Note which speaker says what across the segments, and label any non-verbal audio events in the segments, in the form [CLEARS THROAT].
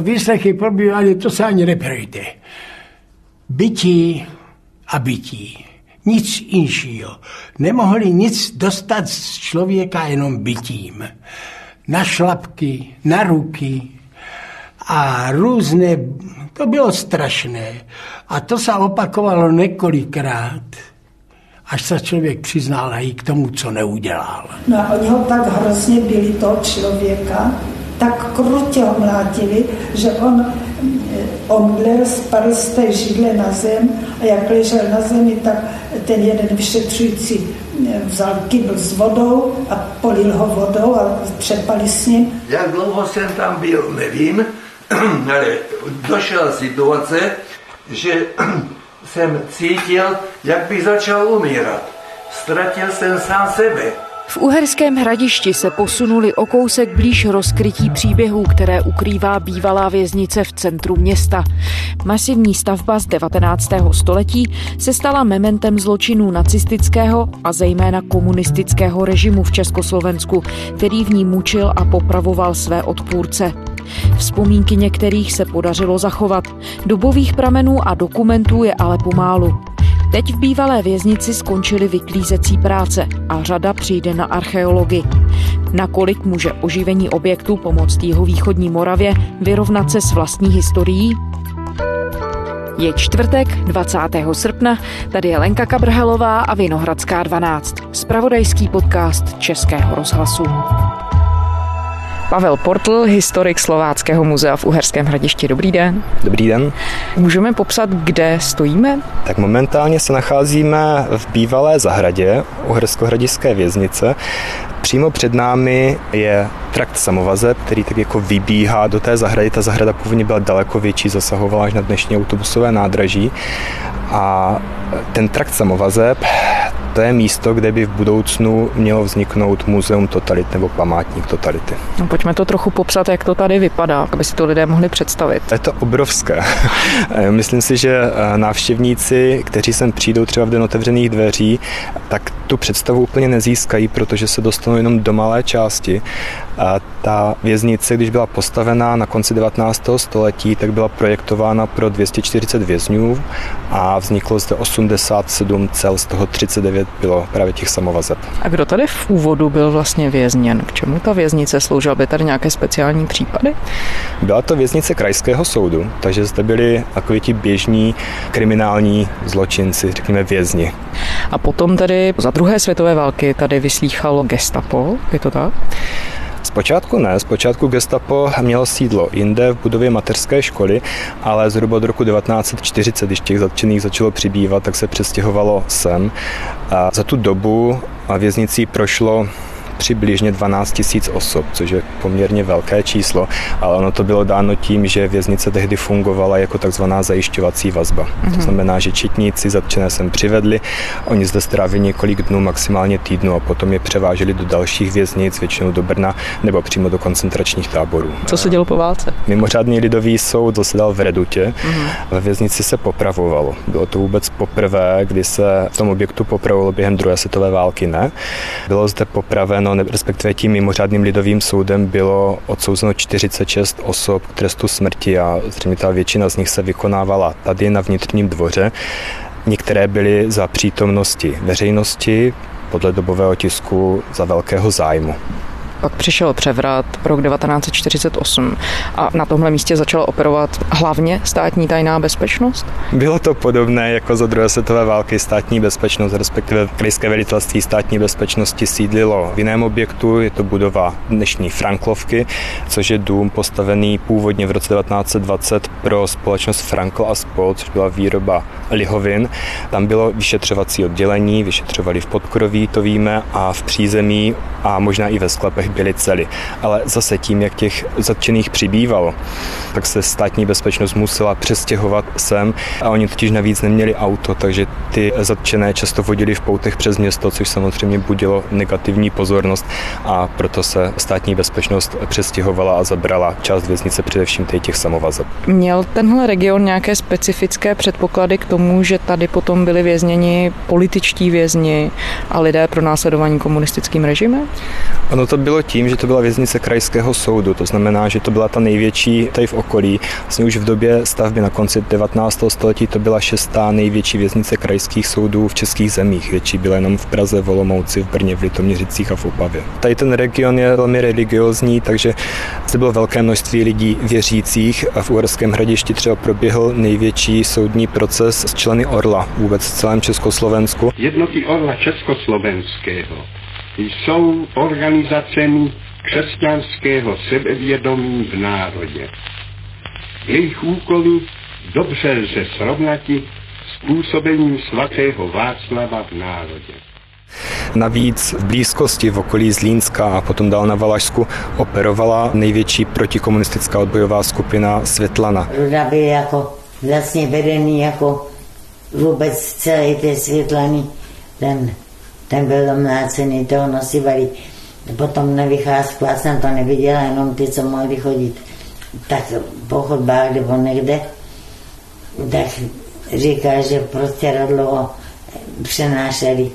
Speaker 1: výslechy probívaly, to se ani neprojde. Bytí a bytí. Nic jinšího. Nemohli nic dostat z člověka jenom bytím. Na šlapky, na ruky a různé, to bylo strašné. A to se opakovalo několikrát až se člověk přiznal i k tomu, co neudělal.
Speaker 2: No a oni ho tak hrozně byli toho člověka, tak krutě ho mlátili, že on omdlel, spadl z té židle na zem a jak ležel na zemi, tak ten jeden vyšetřující vzal kybl s vodou a polil ho vodou a třepali s ním.
Speaker 3: Jak dlouho jsem tam byl, nevím, [CLEARS THROAT] ale došla situace, že [CLEARS THROAT] jsem cítil, jak bych začal umírat. Ztratil jsem sám sebe.
Speaker 4: V Uherském hradišti se posunuli o kousek blíž rozkrytí příběhů, které ukrývá bývalá věznice v centru města. Masivní stavba z 19. století se stala mementem zločinů nacistického a zejména komunistického režimu v Československu, který v ní mučil a popravoval své odpůrce. Vzpomínky některých se podařilo zachovat. Dobových pramenů a dokumentů je ale pomálu. Teď v bývalé věznici skončily vyklízecí práce a řada přijde na archeologii. Nakolik může oživení objektu pomoct jeho východní Moravě vyrovnat se s vlastní historií? Je čtvrtek 20. srpna, tady je Lenka Kabrhelová a Vinohradská 12, spravodajský podcast Českého rozhlasu. Pavel Portl, historik Slováckého muzea v Uherském hradišti. Dobrý den.
Speaker 5: Dobrý den.
Speaker 4: Můžeme popsat, kde stojíme?
Speaker 5: Tak momentálně se nacházíme v bývalé zahradě Uhersko-hradišské věznice. Přímo před námi je trakt samovazeb, který tak jako vybíhá do té zahrady. Ta zahrada původně byla daleko větší, zasahovala až na dnešní autobusové nádraží. A ten trakt samovazeb to je místo, kde by v budoucnu mělo vzniknout muzeum totalit nebo památník totality.
Speaker 4: No, pojďme to trochu popsat, jak to tady vypadá, aby si to lidé mohli představit.
Speaker 5: Je to obrovské. [LAUGHS] Myslím si, že eh, návštěvníci, kteří sem přijdou třeba v den otevřených dveří, tak tu představu úplně nezískají, protože se dostanou jenom do malé části. A ta věznice, když byla postavená na konci 19. století, tak byla projektována pro 240 vězňů a vzniklo zde 87 cel, z toho 39 bylo právě těch samovazeb.
Speaker 4: A kdo tady v úvodu byl vlastně vězněn? K čemu ta věznice sloužila? By tady nějaké speciální případy?
Speaker 5: Byla to věznice krajského soudu, takže zde byli takový ti běžní kriminální zločinci, řekněme vězni.
Speaker 4: A potom tady za druhé světové války tady vyslýchalo gestapo, je to tak?
Speaker 5: Zpočátku ne, zpočátku gestapo mělo sídlo jinde v budově mateřské školy, ale zhruba od roku 1940, když těch zatčených začalo přibývat, tak se přestěhovalo sem. A za tu dobu věznicí prošlo přibližně 12 tisíc osob, což je poměrně velké číslo, ale ono to bylo dáno tím, že věznice tehdy fungovala jako takzvaná zajišťovací vazba. Mm-hmm. To mhm. znamená, že četníci zatčené sem přivedli, oni zde strávili několik dnů, maximálně týdnu a potom je převáželi do dalších věznic, většinou do Brna nebo přímo do koncentračních táborů.
Speaker 4: Co se dělo po válce?
Speaker 5: Mimořádný lidový soud zasedal v Redutě. Mm-hmm. Ve věznici se popravovalo. Bylo to vůbec poprvé, kdy se v tom objektu popravovalo během druhé světové války, ne. Bylo zde popraveno respektive tím mimořádným lidovým soudem bylo odsouzeno 46 osob k trestu smrti a zřejmě ta většina z nich se vykonávala tady na vnitřním dvoře. Některé byly za přítomnosti veřejnosti, podle dobového tisku za velkého zájmu.
Speaker 4: Pak přišel převrat rok 1948 a na tomhle místě začala operovat hlavně státní tajná bezpečnost?
Speaker 5: Bylo to podobné jako za druhé světové války státní bezpečnost, respektive krajské velitelství státní bezpečnosti sídlilo v jiném objektu, je to budova dnešní Franklovky, což je dům postavený původně v roce 1920 pro společnost Frankl a spol, což byla výroba lihovin. Tam bylo vyšetřovací oddělení, vyšetřovali v podkroví, to víme, a v přízemí a možná i ve sklepech byly cely. Ale zase tím, jak těch zatčených přibývalo, tak se státní bezpečnost musela přestěhovat sem a oni totiž navíc neměli auto, takže ty zatčené často vodili v poutech přes město, což samozřejmě budilo negativní pozornost a proto se státní bezpečnost přestěhovala a zabrala část věznice především těch samovazeb.
Speaker 4: Měl tenhle region nějaké specifické předpoklady k tomu, že tady potom byli vězněni političtí vězni a lidé pro následování komunistickým režimem?
Speaker 5: Ono to bylo tím, že to byla věznice krajského soudu, to znamená, že to byla ta největší tady v okolí. Vlastně už v době stavby na konci 19. století to byla šestá největší věznice krajských soudů v českých zemích. Větší byla jenom v Praze, v Olomouci, v Brně, v Litoměřicích a v Opavě. Tady ten region je velmi religiozní, takže zde bylo velké množství lidí věřících a v Uherském hradišti třeba proběhl největší soudní proces s členy Orla vůbec v celém Československu.
Speaker 6: Jednoty Orla Československého jsou organizacemi křesťanského sebevědomí v národě. Jejich úkoly dobře lze srovnati s působením svatého Václava v národě.
Speaker 5: Navíc v blízkosti v okolí Zlínska a potom dál na Valašsku operovala největší protikomunistická odbojová skupina Světlana.
Speaker 7: Ruda byl jako vlastně vedený jako vůbec celé té Světlany. Ten, ten byl domnácený, toho nosivali. Potom na vycházku, já jsem to neviděla, jenom ty, co mohli chodit tak po chodbách nebo někde, tak říká, že prostě radlo přenášeli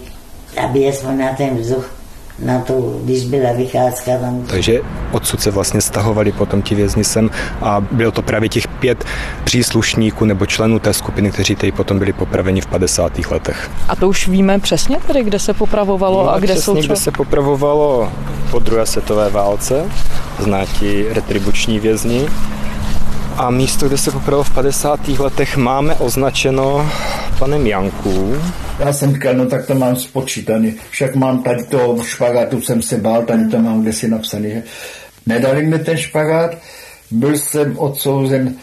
Speaker 7: aby aspoň na ten vzduch na to, když byla vycházka tam.
Speaker 5: Takže odsud se vlastně stahovali potom ti vězni sem a bylo to právě těch pět příslušníků nebo členů té skupiny, kteří tady potom byli popraveni v 50. letech.
Speaker 4: A to už víme přesně tedy, kde se popravovalo no, a kde
Speaker 5: přesně,
Speaker 4: jsou
Speaker 5: kde se popravovalo po druhé světové válce, znáti retribuční vězni, a místo, kde se popravil v 50. letech, máme označeno panem Janku.
Speaker 8: Já jsem říkal, no tak to mám spočítaný. Však mám tady to špagátu, jsem se bál, tady to mám kde si napsaný. Že nedali mi ten špagát, byl jsem odsouzen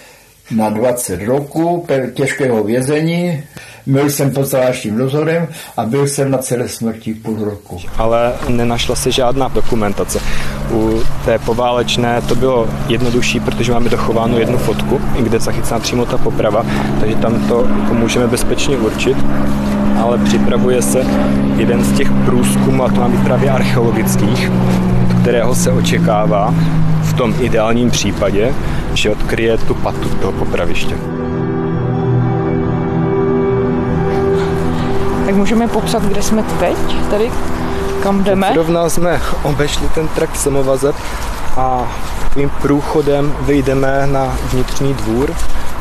Speaker 8: na 20 roků těžkého vězení, byl jsem pod zvláštním dozorem a byl jsem na celé smrti půl roku.
Speaker 5: Ale nenašla se žádná dokumentace. U té poválečné to bylo jednodušší, protože máme dochovánu jednu fotku, kde je zachycená přímo ta poprava, takže tam to můžeme bezpečně určit ale připravuje se jeden z těch průzkumů, a to má být právě archeologických, kterého se očekává v tom ideálním případě, že odkryje tu patu toho popraviště.
Speaker 4: Tak můžeme popsat, kde jsme teď, tady, kam jdeme?
Speaker 5: Rovná jsme obešli ten trakt samovazeb a takovým průchodem vyjdeme na vnitřní dvůr,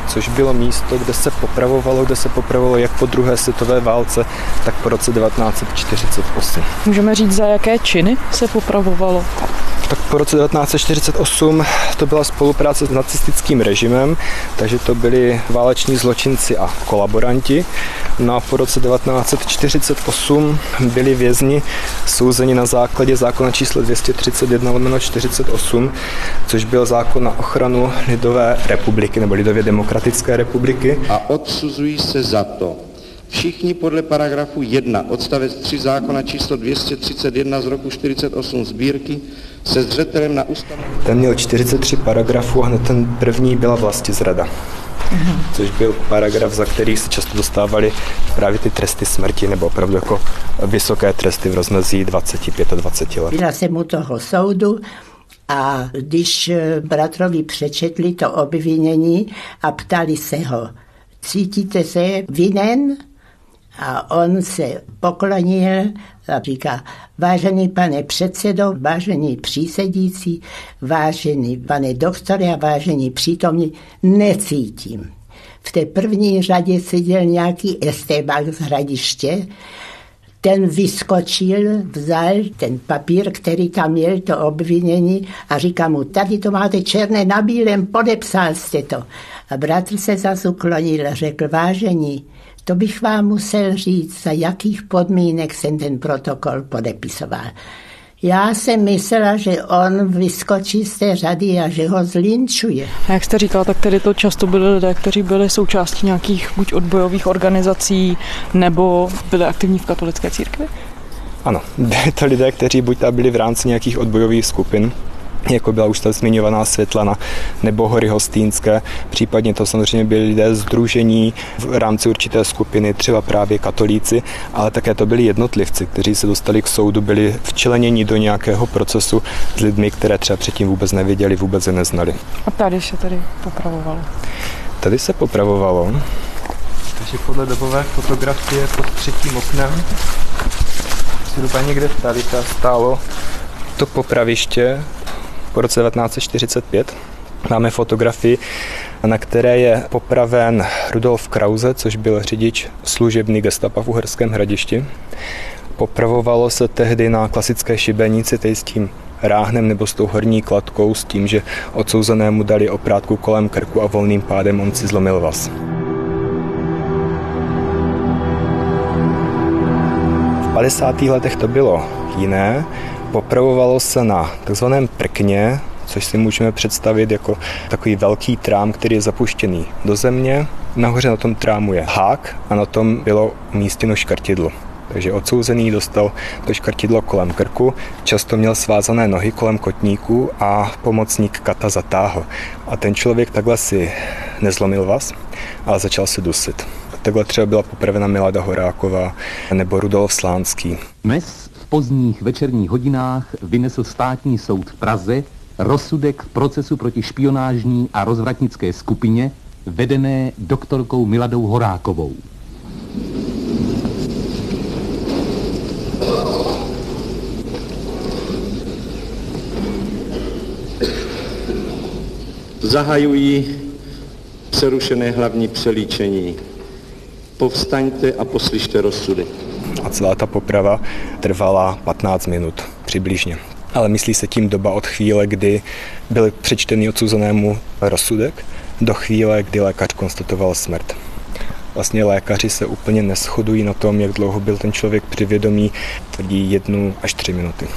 Speaker 5: což bylo místo, kde se popravovalo, kde se popravovalo jak po druhé světové válce, tak po roce 1948.
Speaker 4: Můžeme říct, za jaké činy se popravovalo?
Speaker 5: Tak po roce 1948 to byla spolupráce s nacistickým režimem, takže to byli váleční zločinci a kolaboranti. No a po roce 1948 byli vězni souzeni na základě zákona číslo 231 48, což byl zákon na ochranu Lidové republiky nebo Lidově demokratické republiky.
Speaker 6: A odsuzují se za to, Všichni podle paragrafu 1 odstavec 3 zákona číslo 231 z roku 48 sbírky se zřetelem na ustanovení.
Speaker 5: Ten měl 43 paragrafů a hned ten první byla vlastně zrada. Což byl paragraf, za který se často dostávaly právě ty tresty smrti nebo opravdu jako vysoké tresty v rozmezí 25 a 20 let.
Speaker 7: Byla jsem u toho soudu a když bratrovi přečetli to obvinění a ptali se ho, cítíte se vinen? A on se poklonil a říká, vážený pane předsedo, vážení přísedící, vážený pane doktore a vážení přítomní, necítím. V té první řadě seděl nějaký estébák z hradiště, ten vyskočil, vzal ten papír, který tam měl, to obvinění a říká mu, tady to máte černé na bílém, podepsal jste to. A bratr se zase uklonil a řekl, vážení, to bych vám musel říct, za jakých podmínek jsem ten protokol podepisoval. Já jsem myslela, že on vyskočí z té řady a že ho zlinčuje.
Speaker 4: A jak jste říkala, tak tedy to často byli lidé, kteří byli součástí nějakých buď odbojových organizací, nebo byli aktivní v katolické církvi?
Speaker 5: Ano, [LAUGHS] byli to lidé, kteří buď byli v rámci nějakých odbojových skupin, jako byla už ta zmiňovaná Světlana nebo Hory Hostýnské. Případně to samozřejmě byli lidé združení v rámci určité skupiny, třeba právě katolíci, ale také to byli jednotlivci, kteří se dostali k soudu, byli včleněni do nějakého procesu s lidmi, které třeba předtím vůbec neviděli, vůbec je neznali.
Speaker 4: A tady se tady popravovalo?
Speaker 5: Tady se popravovalo. Takže podle dobové fotografie pod třetím oknem zhruba někde tady stálo to popraviště po roce 1945. Máme fotografii, na které je popraven Rudolf Krause, což byl řidič služebný gestapa v Uherském hradišti. Popravovalo se tehdy na klasické šibenici, tedy s tím ráhnem nebo s tou horní kladkou, s tím, že odsouzenému dali oprátku kolem krku a volným pádem on si zlomil vás. V 50. letech to bylo jiné. Popravovalo se na takzvaném prkně, což si můžeme představit jako takový velký trám, který je zapuštěný do země. Nahoře na tom trámu je hák a na tom bylo umístěno škartidlo. Takže odsouzený dostal to škartidlo kolem krku, často měl svázané nohy kolem kotníků a pomocník kata zatáhl. A ten člověk takhle si nezlomil vás, ale začal se dusit. Takhle třeba byla popravena Milada Horáková nebo Rudolf Slánský.
Speaker 9: V pozdních večerních hodinách vynesl státní soud v Praze rozsudek v procesu proti špionážní a rozvratnické skupině vedené doktorkou Miladou Horákovou.
Speaker 6: Zahajují přerušené hlavní přelíčení. Povstaňte a poslyšte rozsudek.
Speaker 5: A celá ta poprava trvala 15 minut přibližně. Ale myslí se tím doba od chvíle, kdy byl přečtený odsouzenému rozsudek, do chvíle, kdy lékař konstatoval smrt. Vlastně lékaři se úplně neschodují na tom, jak dlouho byl ten člověk při vědomí, tvrdí jednu až tři minuty.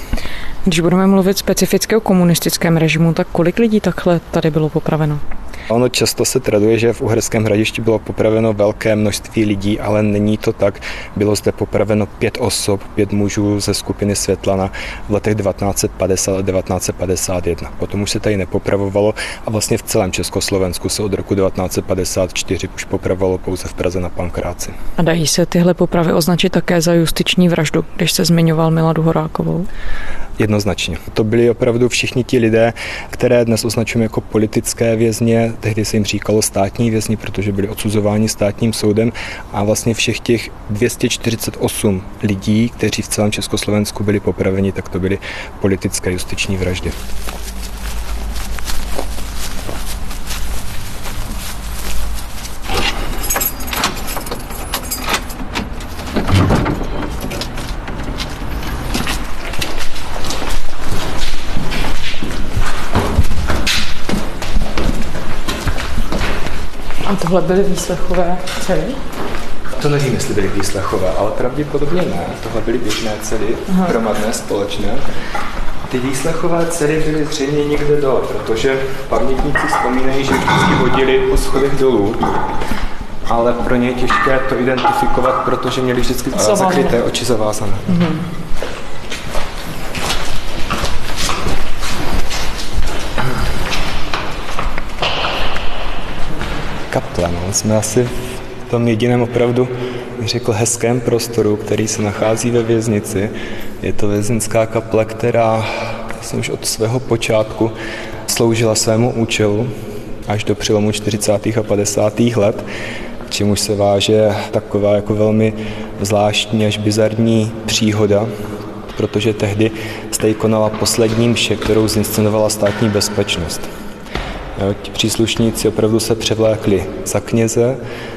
Speaker 4: Když budeme mluvit specificky o komunistickém režimu, tak kolik lidí takhle tady bylo popraveno?
Speaker 5: Ono často se traduje, že v Uherském hradišti bylo popraveno velké množství lidí, ale není to tak. Bylo zde popraveno pět osob, pět mužů ze skupiny Světlana v letech 1950 a 1951. Potom už se tady nepopravovalo a vlastně v celém Československu se od roku 1954 už popravovalo pouze v Praze na Pankráci.
Speaker 4: A dají se tyhle popravy označit také za justiční vraždu, když se zmiňoval Miladu Horákovou?
Speaker 5: Jednoznačně. To byli opravdu všichni ti lidé, které dnes označujeme jako politické vězně, tehdy se jim říkalo státní vězni, protože byli odsuzováni státním soudem a vlastně všech těch 248 lidí, kteří v celém Československu byli popraveni, tak to byly politické justiční vraždy.
Speaker 4: A tohle byly výslechové cely?
Speaker 5: To nevím, jestli byly výslechové, ale pravděpodobně ne. Tohle byly běžné cely, hromadné, společné. Ty výslechové cely byly zřejmě někde dole, protože pamětníci vzpomínají, že vždycky hodili po schodech dolů, ale pro ně je těžké to identifikovat, protože měli vždycky zakryté oči zavázané. Mm-hmm. Kaple, no. jsme asi v tom jediném opravdu, řekl, hezkém prostoru, který se nachází ve věznici. Je to věznická kaple, která vlastně už od svého počátku sloužila svému účelu až do přelomu 40. a 50. let, čemuž se váže taková jako velmi zvláštní až bizarní příhoda, protože tehdy zde konala poslední mše, kterou zinscenovala státní bezpečnost. Jo, ti příslušníci opravdu se převlékli za kněze,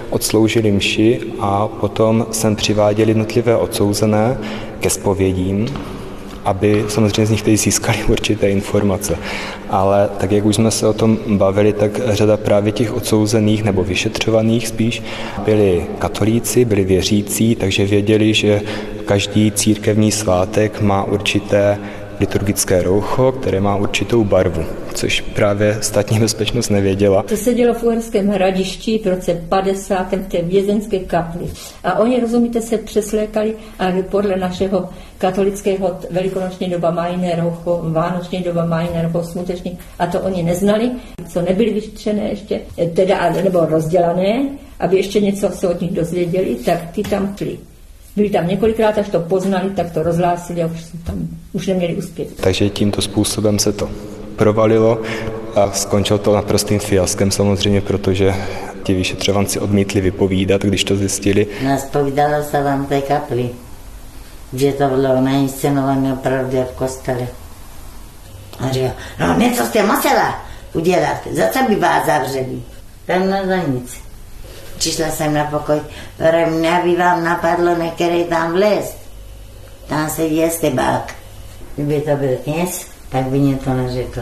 Speaker 5: odsloužili mši a potom sem přiváděli jednotlivé odsouzené ke spovědím, aby samozřejmě z nich teď získali [LAUGHS] určité informace. Ale tak, jak už jsme se o tom bavili, tak řada právě těch odsouzených nebo vyšetřovaných spíš byli katolíci, byli věřící, takže věděli, že každý církevní svátek má určité liturgické roucho, které má určitou barvu, což právě státní bezpečnost nevěděla.
Speaker 10: To se dělo v Uherském hradišti v roce 50. v té vězenské kapli. A oni, rozumíte, se přeslékali a podle našeho katolického velikonoční doba mají jiné roucho, vánoční doba mají jiné roucho, smuteční. A to oni neznali, co nebyly vyšetřené ještě, teda, nebo rozdělané, aby ještě něco se od nich dozvěděli, tak ty tam šli. Byli tam několikrát, až to poznali, tak to rozhlásili a už, tam, už neměli úspěch.
Speaker 5: Takže tímto způsobem se to provalilo a skončilo to naprostým fiaskem samozřejmě, protože ti vyšetřovanci odmítli vypovídat, když to zjistili.
Speaker 11: Nás povídala se vám té kapli, že to bylo nainscenované opravdu v kostele. A říká, no něco jste musela, udělat? Za co by vás zavřeli? Tam za nic. Přišla jsem na pokoj, mě by vám napadlo některý tam vlézt. Tam se je stebák. Kdyby to byl kněz, tak by mě to neřekl.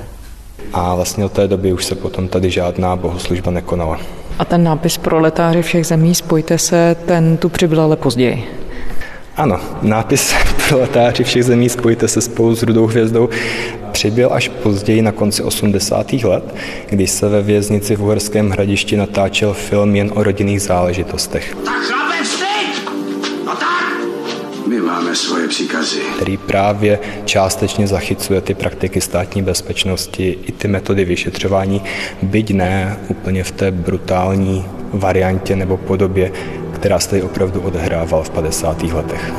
Speaker 5: A vlastně od té doby už se potom tady žádná bohoslužba nekonala.
Speaker 4: A ten nápis proletáři všech zemí, spojte se, ten tu přibyl ale později.
Speaker 5: Ano, nápis [LAUGHS] proletáři všech zemí, spojte se spolu s Rudou hvězdou, přibyl až později na konci 80. let, kdy se ve věznici v Uherském hradišti natáčel film jen o rodinných záležitostech.
Speaker 12: Tak my máme svoje příkazy.
Speaker 5: Který právě částečně zachycuje ty praktiky státní bezpečnosti i ty metody vyšetřování, byť ne úplně v té brutální variantě nebo podobě, která se tady opravdu odehrával v 50. letech.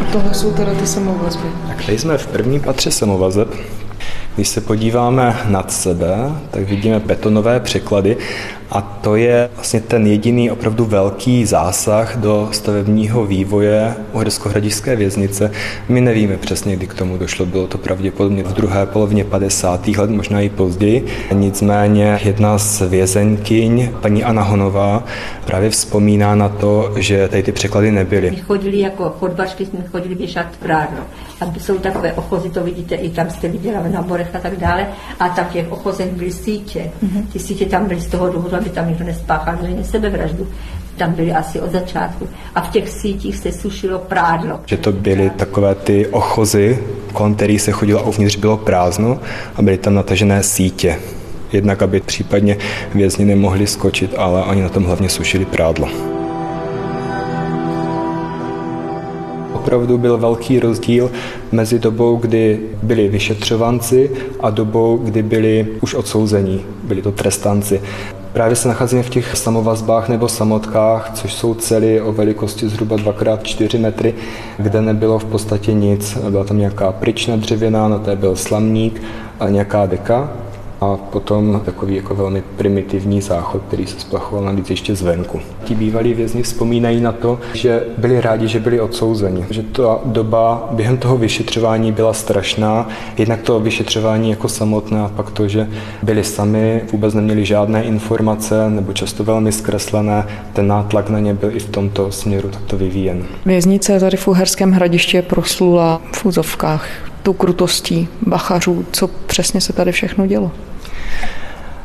Speaker 4: A tohle jsou teda ty samovazby.
Speaker 5: Tak tady jsme v prvním patře samovazeb. Když se podíváme nad sebe, tak vidíme betonové překlady a to je vlastně ten jediný opravdu velký zásah do stavebního vývoje Uhersko-Hradišské věznice. My nevíme přesně, kdy k tomu došlo. Bylo to pravděpodobně v druhé polovině 50. let, možná i později. Nicméně jedna z vězenkyň, paní Anna Honová, právě vzpomíná na to, že tady ty překlady nebyly.
Speaker 10: My chodili jako chodbačky, jsme chodili běžat prádlo. A jsou takové ochozy, to vidíte, i tam jste viděla v náborech a tak dále. A tam těch ochozech byly sítě. Mm-hmm. Ty sítě tam byly z toho důvodu, aby tam nikdo nespáchal zřejmě sebevraždu. Tam byly asi od začátku. A v těch sítích se sušilo prádlo.
Speaker 5: Že to byly takové ty ochozy, kolem kterých se chodilo a uvnitř bylo prázdno a byly tam natažené sítě. Jednak, aby případně vězni nemohli skočit, ale oni na tom hlavně sušili prádlo. opravdu byl velký rozdíl mezi dobou, kdy byli vyšetřovanci a dobou, kdy byli už odsouzení, byli to trestanci. Právě se nacházíme v těch samovazbách nebo samotkách, což jsou cely o velikosti zhruba 2x4 metry, kde nebylo v podstatě nic. Byla tam nějaká pryčna dřevěná, na té byl slamník a nějaká deka a potom takový jako velmi primitivní záchod, který se splachoval navíc ještě zvenku. Ti bývalí vězni vzpomínají na to, že byli rádi, že byli odsouzeni, že ta doba během toho vyšetřování byla strašná, jednak to vyšetřování jako samotné a pak to, že byli sami, vůbec neměli žádné informace nebo často velmi zkreslené, ten nátlak na ně byl i v tomto směru takto vyvíjen.
Speaker 4: Věznice tady v Uherském hradišti je proslula v úzovkách tou krutostí bachařů, co přesně se tady všechno dělo.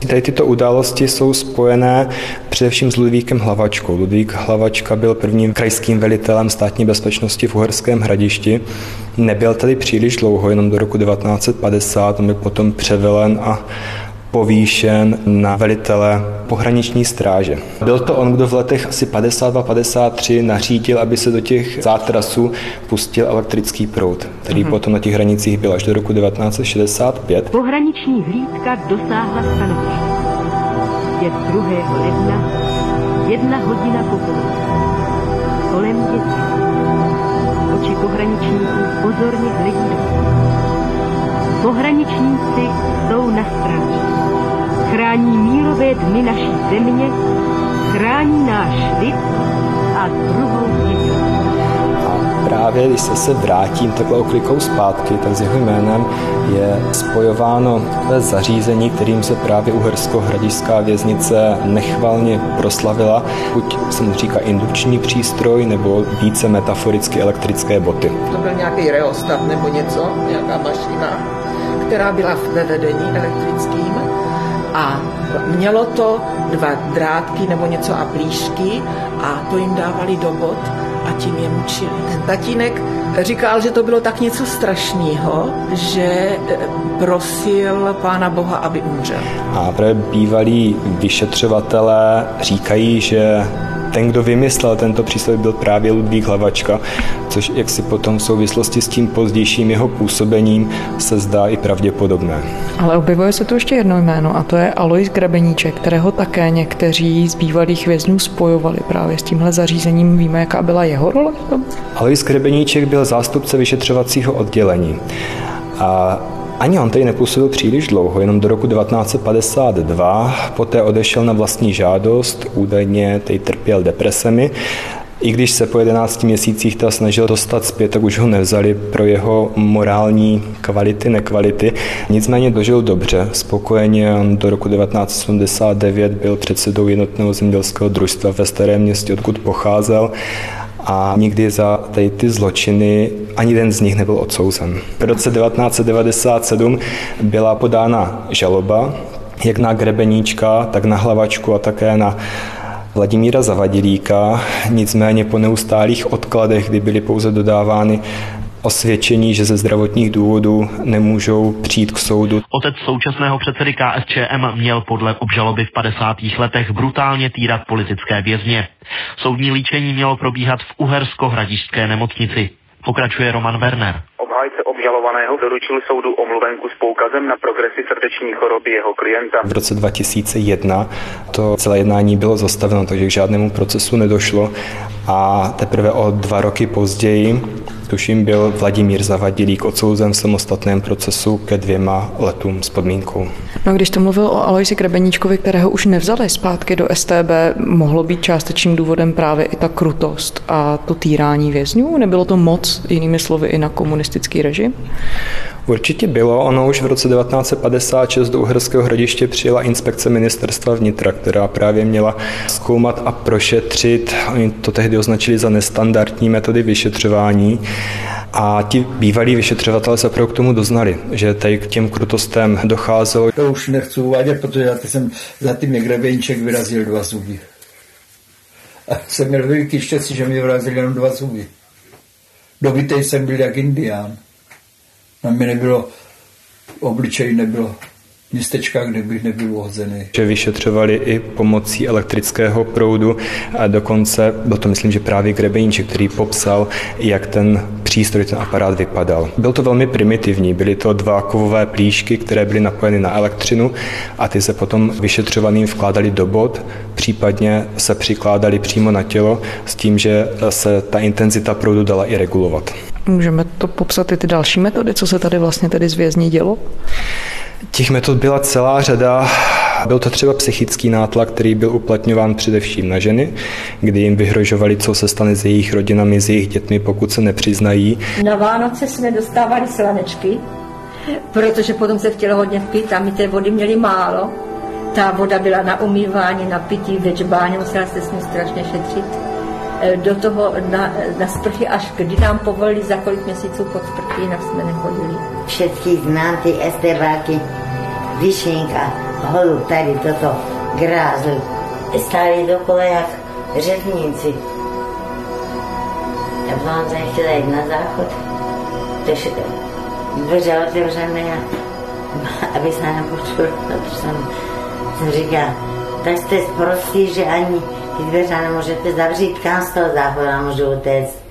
Speaker 5: Tady tyto události jsou spojené především s Ludvíkem Hlavačkou. Ludvík Hlavačka byl prvním krajským velitelem státní bezpečnosti v Uherském hradišti. Nebyl tady příliš dlouho, jenom do roku 1950, on byl potom převelen a povýšen na velitele pohraniční stráže. Byl to on, kdo v letech asi 52-53 nařídil, aby se do těch zátrasů pustil elektrický proud, který mm-hmm. potom na těch hranicích byl až do roku 1965.
Speaker 13: Pohraniční hlídka dosáhla stanoviště. Je 2. ledna, jedna hodina popoledne. Kolem dětí. Oči pohraničníků pozorně hledí do Pohraničníci jsou na stráži chrání mírové dny naší země, chrání náš lid a druhou zemi.
Speaker 5: A právě když se, se vrátím takhle oklikou zpátky, tak s jeho jménem je spojováno takové zařízení, kterým se právě uhersko-hradišská věznice nechvalně proslavila. Buď se mu říká indukční přístroj, nebo více metaforicky elektrické boty.
Speaker 14: To byl nějaký reostat nebo něco, nějaká mašina, která byla ve vedení elektrickým a mělo to dva drátky nebo něco a plíšky a to jim dávali do bod a tím je mučili. Tatínek říkal, že to bylo tak něco strašného, že eh, prosil Pána Boha, aby umřel.
Speaker 5: A právě bývalí vyšetřovatelé říkají, že ten, kdo vymyslel tento přístroj, byl právě Ludvík Hlavačka, což jak si potom v souvislosti s tím pozdějším jeho působením se zdá i pravděpodobné.
Speaker 4: Ale objevuje se tu ještě jedno jméno a to je Alois Grebeníček, kterého také někteří z bývalých vězňů spojovali právě s tímhle zařízením. Víme, jaká byla jeho role
Speaker 5: Alois Grebeníček byl zástupce vyšetřovacího oddělení. A ani on tady nepůsobil příliš dlouho, jenom do roku 1952, poté odešel na vlastní žádost, údajně tady trpěl depresemi. I když se po 11 měsících ta snažil dostat zpět, tak už ho nevzali pro jeho morální kvality, nekvality. Nicméně dožil dobře, spokojeně. On do roku 1979 byl předsedou jednotného zemědělského družstva ve Starém městě, odkud pocházel a nikdy za tady ty zločiny ani jeden z nich nebyl odsouzen. V roce 1997 byla podána žaloba jak na Grebeníčka, tak na Hlavačku a také na Vladimíra Zavadilíka, nicméně po neustálých odkladech, kdy byly pouze dodávány osvědčení, že ze zdravotních důvodů nemůžou přijít k soudu.
Speaker 15: Otec současného předsedy KSČM měl podle obžaloby v 50. letech brutálně týrat politické vězně. Soudní líčení mělo probíhat v Uhersko-Hradišťské nemocnici. Pokračuje Roman Werner.
Speaker 16: Obhájce obžalovaného doručil soudu omluvenku s poukazem na progresy srdeční choroby jeho klienta.
Speaker 5: V roce 2001 to celé jednání bylo zastaveno, takže k žádnému procesu nedošlo a teprve o dva roky později tuším, byl Vladimír Zavadilík odsouzen v samostatném procesu ke dvěma letům s podmínkou.
Speaker 4: No když to mluvil o Aloisi Krebeníčkovi, kterého už nevzali zpátky do STB, mohlo být částečným důvodem právě i ta krutost a to týrání vězňů? Nebylo to moc, jinými slovy, i na komunistický režim?
Speaker 5: Určitě bylo. Ono už v roce 1956 do Uherského hradiště přijela inspekce ministerstva vnitra, která právě měla zkoumat a prošetřit, oni to tehdy označili za nestandardní metody vyšetřování, a ti bývalí vyšetřovatelé se opravdu k tomu doznali, že tady k těm krutostem docházelo.
Speaker 8: To už nechci uvádět, protože já jsem za tím Grebeníček vyrazil dva zuby. A jsem měl veliký štěstí, že mi vyrazil jenom dva zuby. Dobitej jsem byl jak indián. Na mě nebylo, obličej nebylo městečka, kde bych nebyl uhozený.
Speaker 5: Že vyšetřovali i pomocí elektrického proudu a dokonce, byl to myslím, že právě Grebeníček, který popsal, jak ten přístroj, ten aparát vypadal. Byl to velmi primitivní, byly to dva kovové plíšky, které byly napojeny na elektřinu a ty se potom vyšetřovaným vkládali do bod, případně se přikládali přímo na tělo s tím, že se ta intenzita proudu dala i regulovat.
Speaker 4: Můžeme to popsat i ty další metody, co se tady vlastně tedy z vězní dělo?
Speaker 5: Těch metod byla celá řada. Byl to třeba psychický nátlak, který byl uplatňován především na ženy, kdy jim vyhrožovali, co se stane s jejich rodinami, s jejich dětmi, pokud se nepřiznají.
Speaker 10: Na Vánoce jsme dostávali slanečky, protože potom se chtělo hodně pít a my té vody měli málo. Ta voda byla na umývání, na pití, večbání, musela se s ní strašně šetřit. E, do toho na, na sprchy, až kdy nám povolili, za kolik měsíců pod sprchy, jinak jsme nechodili.
Speaker 11: Všetky znám ty estebáky, Vyšinka, holub, tady toto, grázl, stáli dokola jak řezníci. A potom jsem chtěla jít na záchod, takže dveře otevřené, aby se nepočul, protože [LAUGHS] jsem, říkala, tak jste prostý, že ani ty dveře nemůžete zavřít, kam z toho záchoda můžu utéct.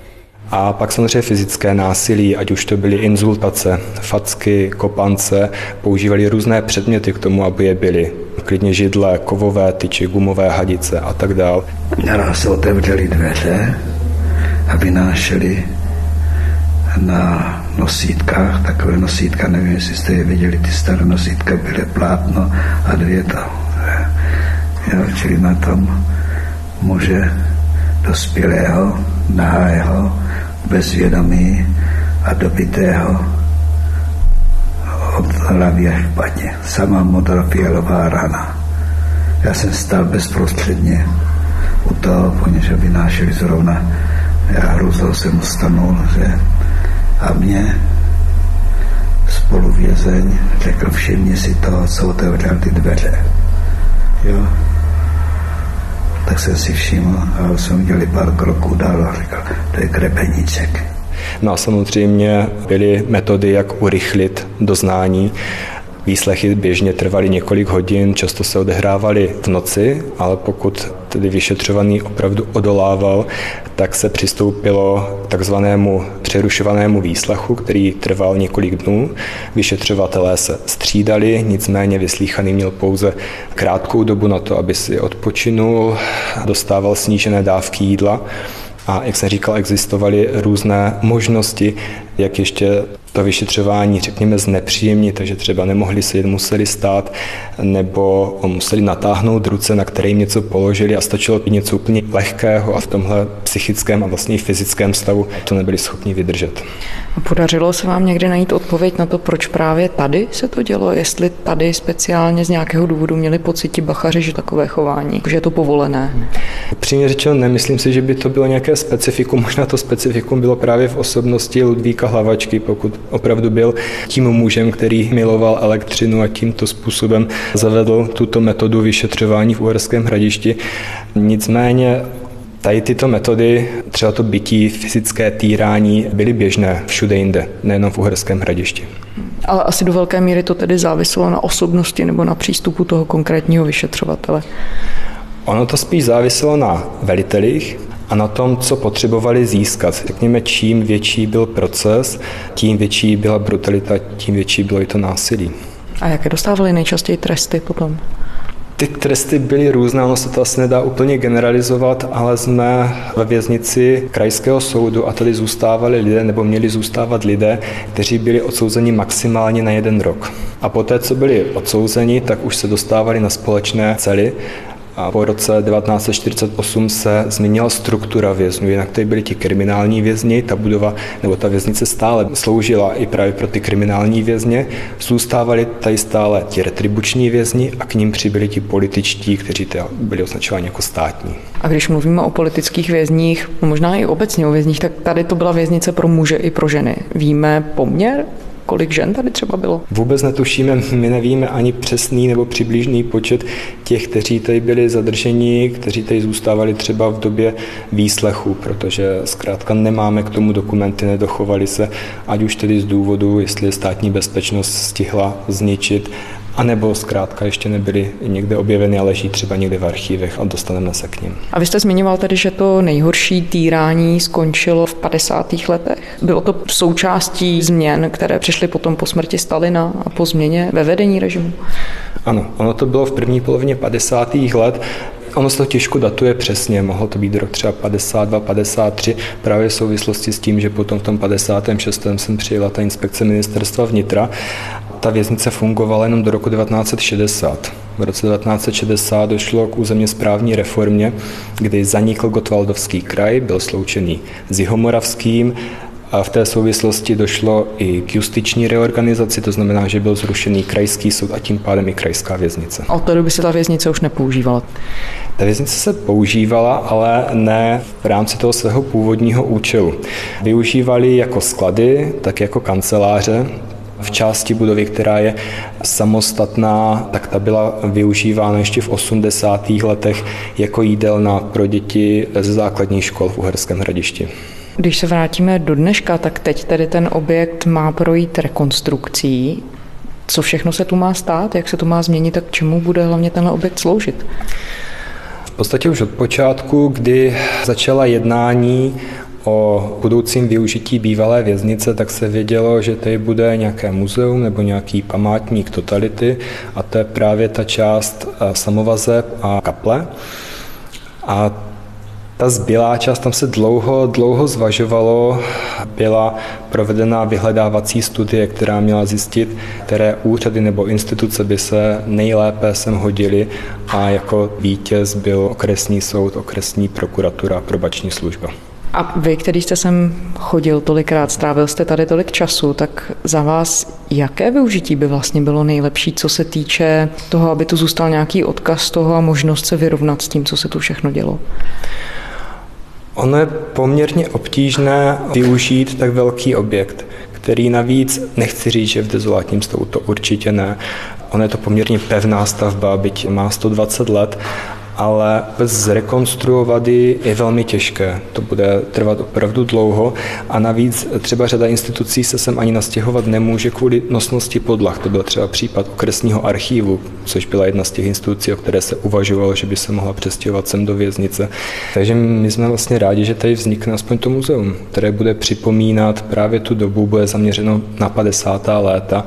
Speaker 5: A pak samozřejmě fyzické násilí, ať už to byly insultace, facky, kopance, používali různé předměty k tomu, aby je byly. Klidně židle, kovové tyči, gumové hadice a tak dál.
Speaker 12: Naraz se otevřeli dveře a vynášeli na nosítkách, takové nosítka, nevím, jestli jste je viděli, ty staré nosítka byly plátno a dvě to. Jo, čili na tom muže dospělého, nahého, bezvědomí a dobitého od hlavy až špatně. Sama modrofialová rana. Já jsem stál bezprostředně u toho, poněže vynášeli zrovna. Já hrůzou jsem ustanul, že a mě spoluvězeň řekl, všimni si toho, co otevřel ty dveře. Jo, tak jsem si všiml a jsem udělal pár kroků dál a říkal, to je krepeníček.
Speaker 5: No a samozřejmě byly metody, jak urychlit doznání. Výslechy běžně trvaly několik hodin, často se odehrávaly v noci, ale pokud tedy vyšetřovaný opravdu odolával, tak se přistoupilo k takzvanému přerušovanému výslechu, který trval několik dnů. Vyšetřovatelé se střídali, nicméně vyslíchaný měl pouze krátkou dobu na to, aby si odpočinul, dostával snížené dávky jídla a jak jsem říkal, existovaly různé možnosti, jak ještě to vyšetřování, řekněme, znepříjemní, takže třeba nemohli sedět, museli stát, nebo museli natáhnout ruce, na které jim něco položili a stačilo by něco úplně lehkého a v tomhle psychickém a vlastně i fyzickém stavu to nebyli schopni vydržet.
Speaker 4: A podařilo se vám někdy najít odpověď na to, proč právě tady se to dělo? Jestli tady speciálně z nějakého důvodu měli pocit bachaři, že takové chování, že je to povolené?
Speaker 5: Přímě řečeno, nemyslím si, že by to bylo nějaké specifikum. [LAUGHS] Možná to specifikum bylo právě v osobnosti Ludvíka Hlavačky, pokud opravdu byl tím mužem, který miloval elektřinu a tímto způsobem zavedl tuto metodu vyšetřování v Uherském hradišti. Nicméně Tady tyto metody, třeba to bytí, fyzické týrání, byly běžné všude jinde, nejenom v Uherském hradišti.
Speaker 4: Ale asi do velké míry to tedy záviselo na osobnosti nebo na přístupu toho konkrétního vyšetřovatele.
Speaker 5: Ono to spíš záviselo na velitelích a na tom, co potřebovali získat. Řekněme, čím větší byl proces, tím větší byla brutalita, tím větší bylo i to násilí.
Speaker 4: A jaké dostávali nejčastěji tresty potom?
Speaker 5: Ty tresty byly různé, ono se to asi nedá úplně generalizovat, ale jsme ve věznici krajského soudu a tady zůstávali lidé, nebo měli zůstávat lidé, kteří byli odsouzeni maximálně na jeden rok. A poté, co byli odsouzeni, tak už se dostávali na společné cely a po roce 1948 se změnila struktura vězňů, jinak tady byli ti kriminální vězni, ta budova nebo ta věznice stále sloužila i právě pro ty kriminální vězně, zůstávali tady stále ti retribuční vězni a k ním přibyli ti političtí, kteří byli označováni jako státní.
Speaker 4: A když mluvíme o politických vězních, možná i obecně o vězních, tak tady to byla věznice pro muže i pro ženy. Víme poměr kolik žen tady třeba bylo?
Speaker 5: Vůbec netušíme, my nevíme ani přesný nebo přibližný počet těch, kteří tady byli zadrženi, kteří tady zůstávali třeba v době výslechu, protože zkrátka nemáme k tomu dokumenty, nedochovali se, ať už tedy z důvodu, jestli státní bezpečnost stihla zničit a nebo zkrátka ještě nebyly někde objeveny a leží třeba někde v archívech a dostaneme se k ním.
Speaker 4: A vy jste zmiňoval tedy, že to nejhorší týrání skončilo v 50. letech. Bylo to součástí změn, které přišly potom po smrti Stalina a po změně ve vedení režimu?
Speaker 5: Ano, ono to bylo v první polovině 50. let. Ono se to těžko datuje přesně, mohlo to být rok třeba 52, 53, právě v souvislosti s tím, že potom v tom 56. jsem přijela ta inspekce ministerstva vnitra ta věznice fungovala jenom do roku 1960. V roce 1960 došlo k územně správní reformě, kdy zanikl Gotwaldovský kraj, byl sloučený s Jihomoravským, a v té souvislosti došlo i k justiční reorganizaci, to znamená, že byl zrušený krajský soud a tím pádem i krajská věznice.
Speaker 4: A od té doby se ta věznice už nepoužívala?
Speaker 5: Ta věznice se používala, ale ne v rámci toho svého původního účelu. Využívali jako sklady, tak jako kanceláře, v části budovy, která je samostatná, tak ta byla využívána ještě v 80. letech jako jídelna pro děti ze základních škol v Uherském hradišti.
Speaker 4: Když se vrátíme do dneška, tak teď tedy ten objekt má projít rekonstrukcí. Co všechno se tu má stát, jak se to má změnit a k čemu bude hlavně ten objekt sloužit?
Speaker 5: V podstatě už od počátku, kdy začala jednání o budoucím využití bývalé věznice, tak se vědělo, že tady bude nějaké muzeum nebo nějaký památník totality a to je právě ta část eh, samovazeb a kaple. A ta zbylá část, tam se dlouho, dlouho zvažovalo, byla provedena vyhledávací studie, která měla zjistit, které úřady nebo instituce by se nejlépe sem hodily a jako vítěz byl okresní soud, okresní prokuratura, probační služba.
Speaker 4: A vy, který jste sem chodil tolikrát, strávil jste tady tolik času, tak za vás jaké využití by vlastně bylo nejlepší, co se týče toho, aby tu zůstal nějaký odkaz toho a možnost se vyrovnat s tím, co se tu všechno dělo?
Speaker 5: Ono je poměrně obtížné využít tak velký objekt, který navíc, nechci říct, že v dezolátním stavu to určitě ne, Ono je to poměrně pevná stavba, byť má 120 let ale zrekonstruovat ji je velmi těžké. To bude trvat opravdu dlouho a navíc třeba řada institucí se sem ani nastěhovat nemůže kvůli nosnosti podlah. To byl třeba případ okresního archívu, což byla jedna z těch institucí, o které se uvažovalo, že by se mohla přestěhovat sem do věznice. Takže my jsme vlastně rádi, že tady vznikne aspoň to muzeum, které bude připomínat právě tu dobu, bude zaměřeno na 50. léta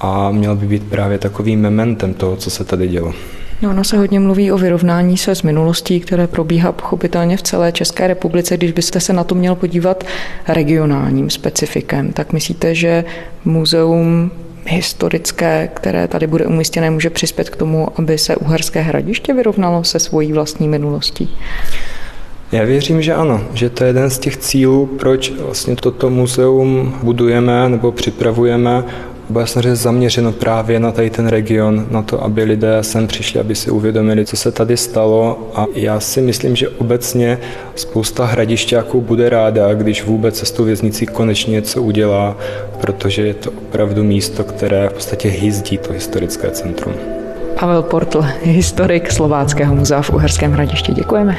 Speaker 5: a měl by být právě takovým mementem toho, co se tady dělo.
Speaker 4: No, ono se hodně mluví o vyrovnání se s minulostí, které probíhá pochopitelně v celé České republice. Když byste se na to měl podívat regionálním specifikem, tak myslíte, že muzeum historické, které tady bude umístěné, může přispět k tomu, aby se Uherské hradiště vyrovnalo se svojí vlastní minulostí?
Speaker 5: Já věřím, že ano, že to je jeden z těch cílů, proč vlastně toto muzeum budujeme nebo připravujeme bude samozřejmě zaměřeno právě na tady ten region, na to, aby lidé sem přišli, aby si uvědomili, co se tady stalo a já si myslím, že obecně spousta hradišťáků bude ráda, když vůbec se s tou věznicí konečně něco udělá, protože je to opravdu místo, které v podstatě hyzdí to historické centrum.
Speaker 4: Pavel Portl, historik Slováckého muzea v Uherském hradišti. Děkujeme.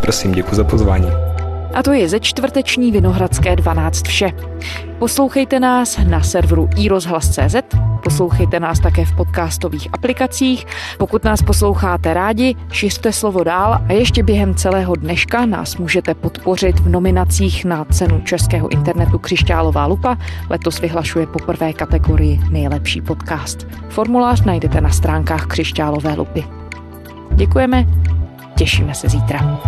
Speaker 5: Prosím, děkuji za pozvání.
Speaker 4: A to je ze čtvrteční Vinohradské 12 vše. Poslouchejte nás na serveru iRozhlas.cz, poslouchejte nás také v podcastových aplikacích. Pokud nás posloucháte rádi, šiřte slovo dál a ještě během celého dneška nás můžete podpořit v nominacích na cenu českého internetu Křišťálová lupa. Letos vyhlašuje poprvé kategorii Nejlepší podcast. Formulář najdete na stránkách Křišťálové lupy. Děkujeme, těšíme se zítra.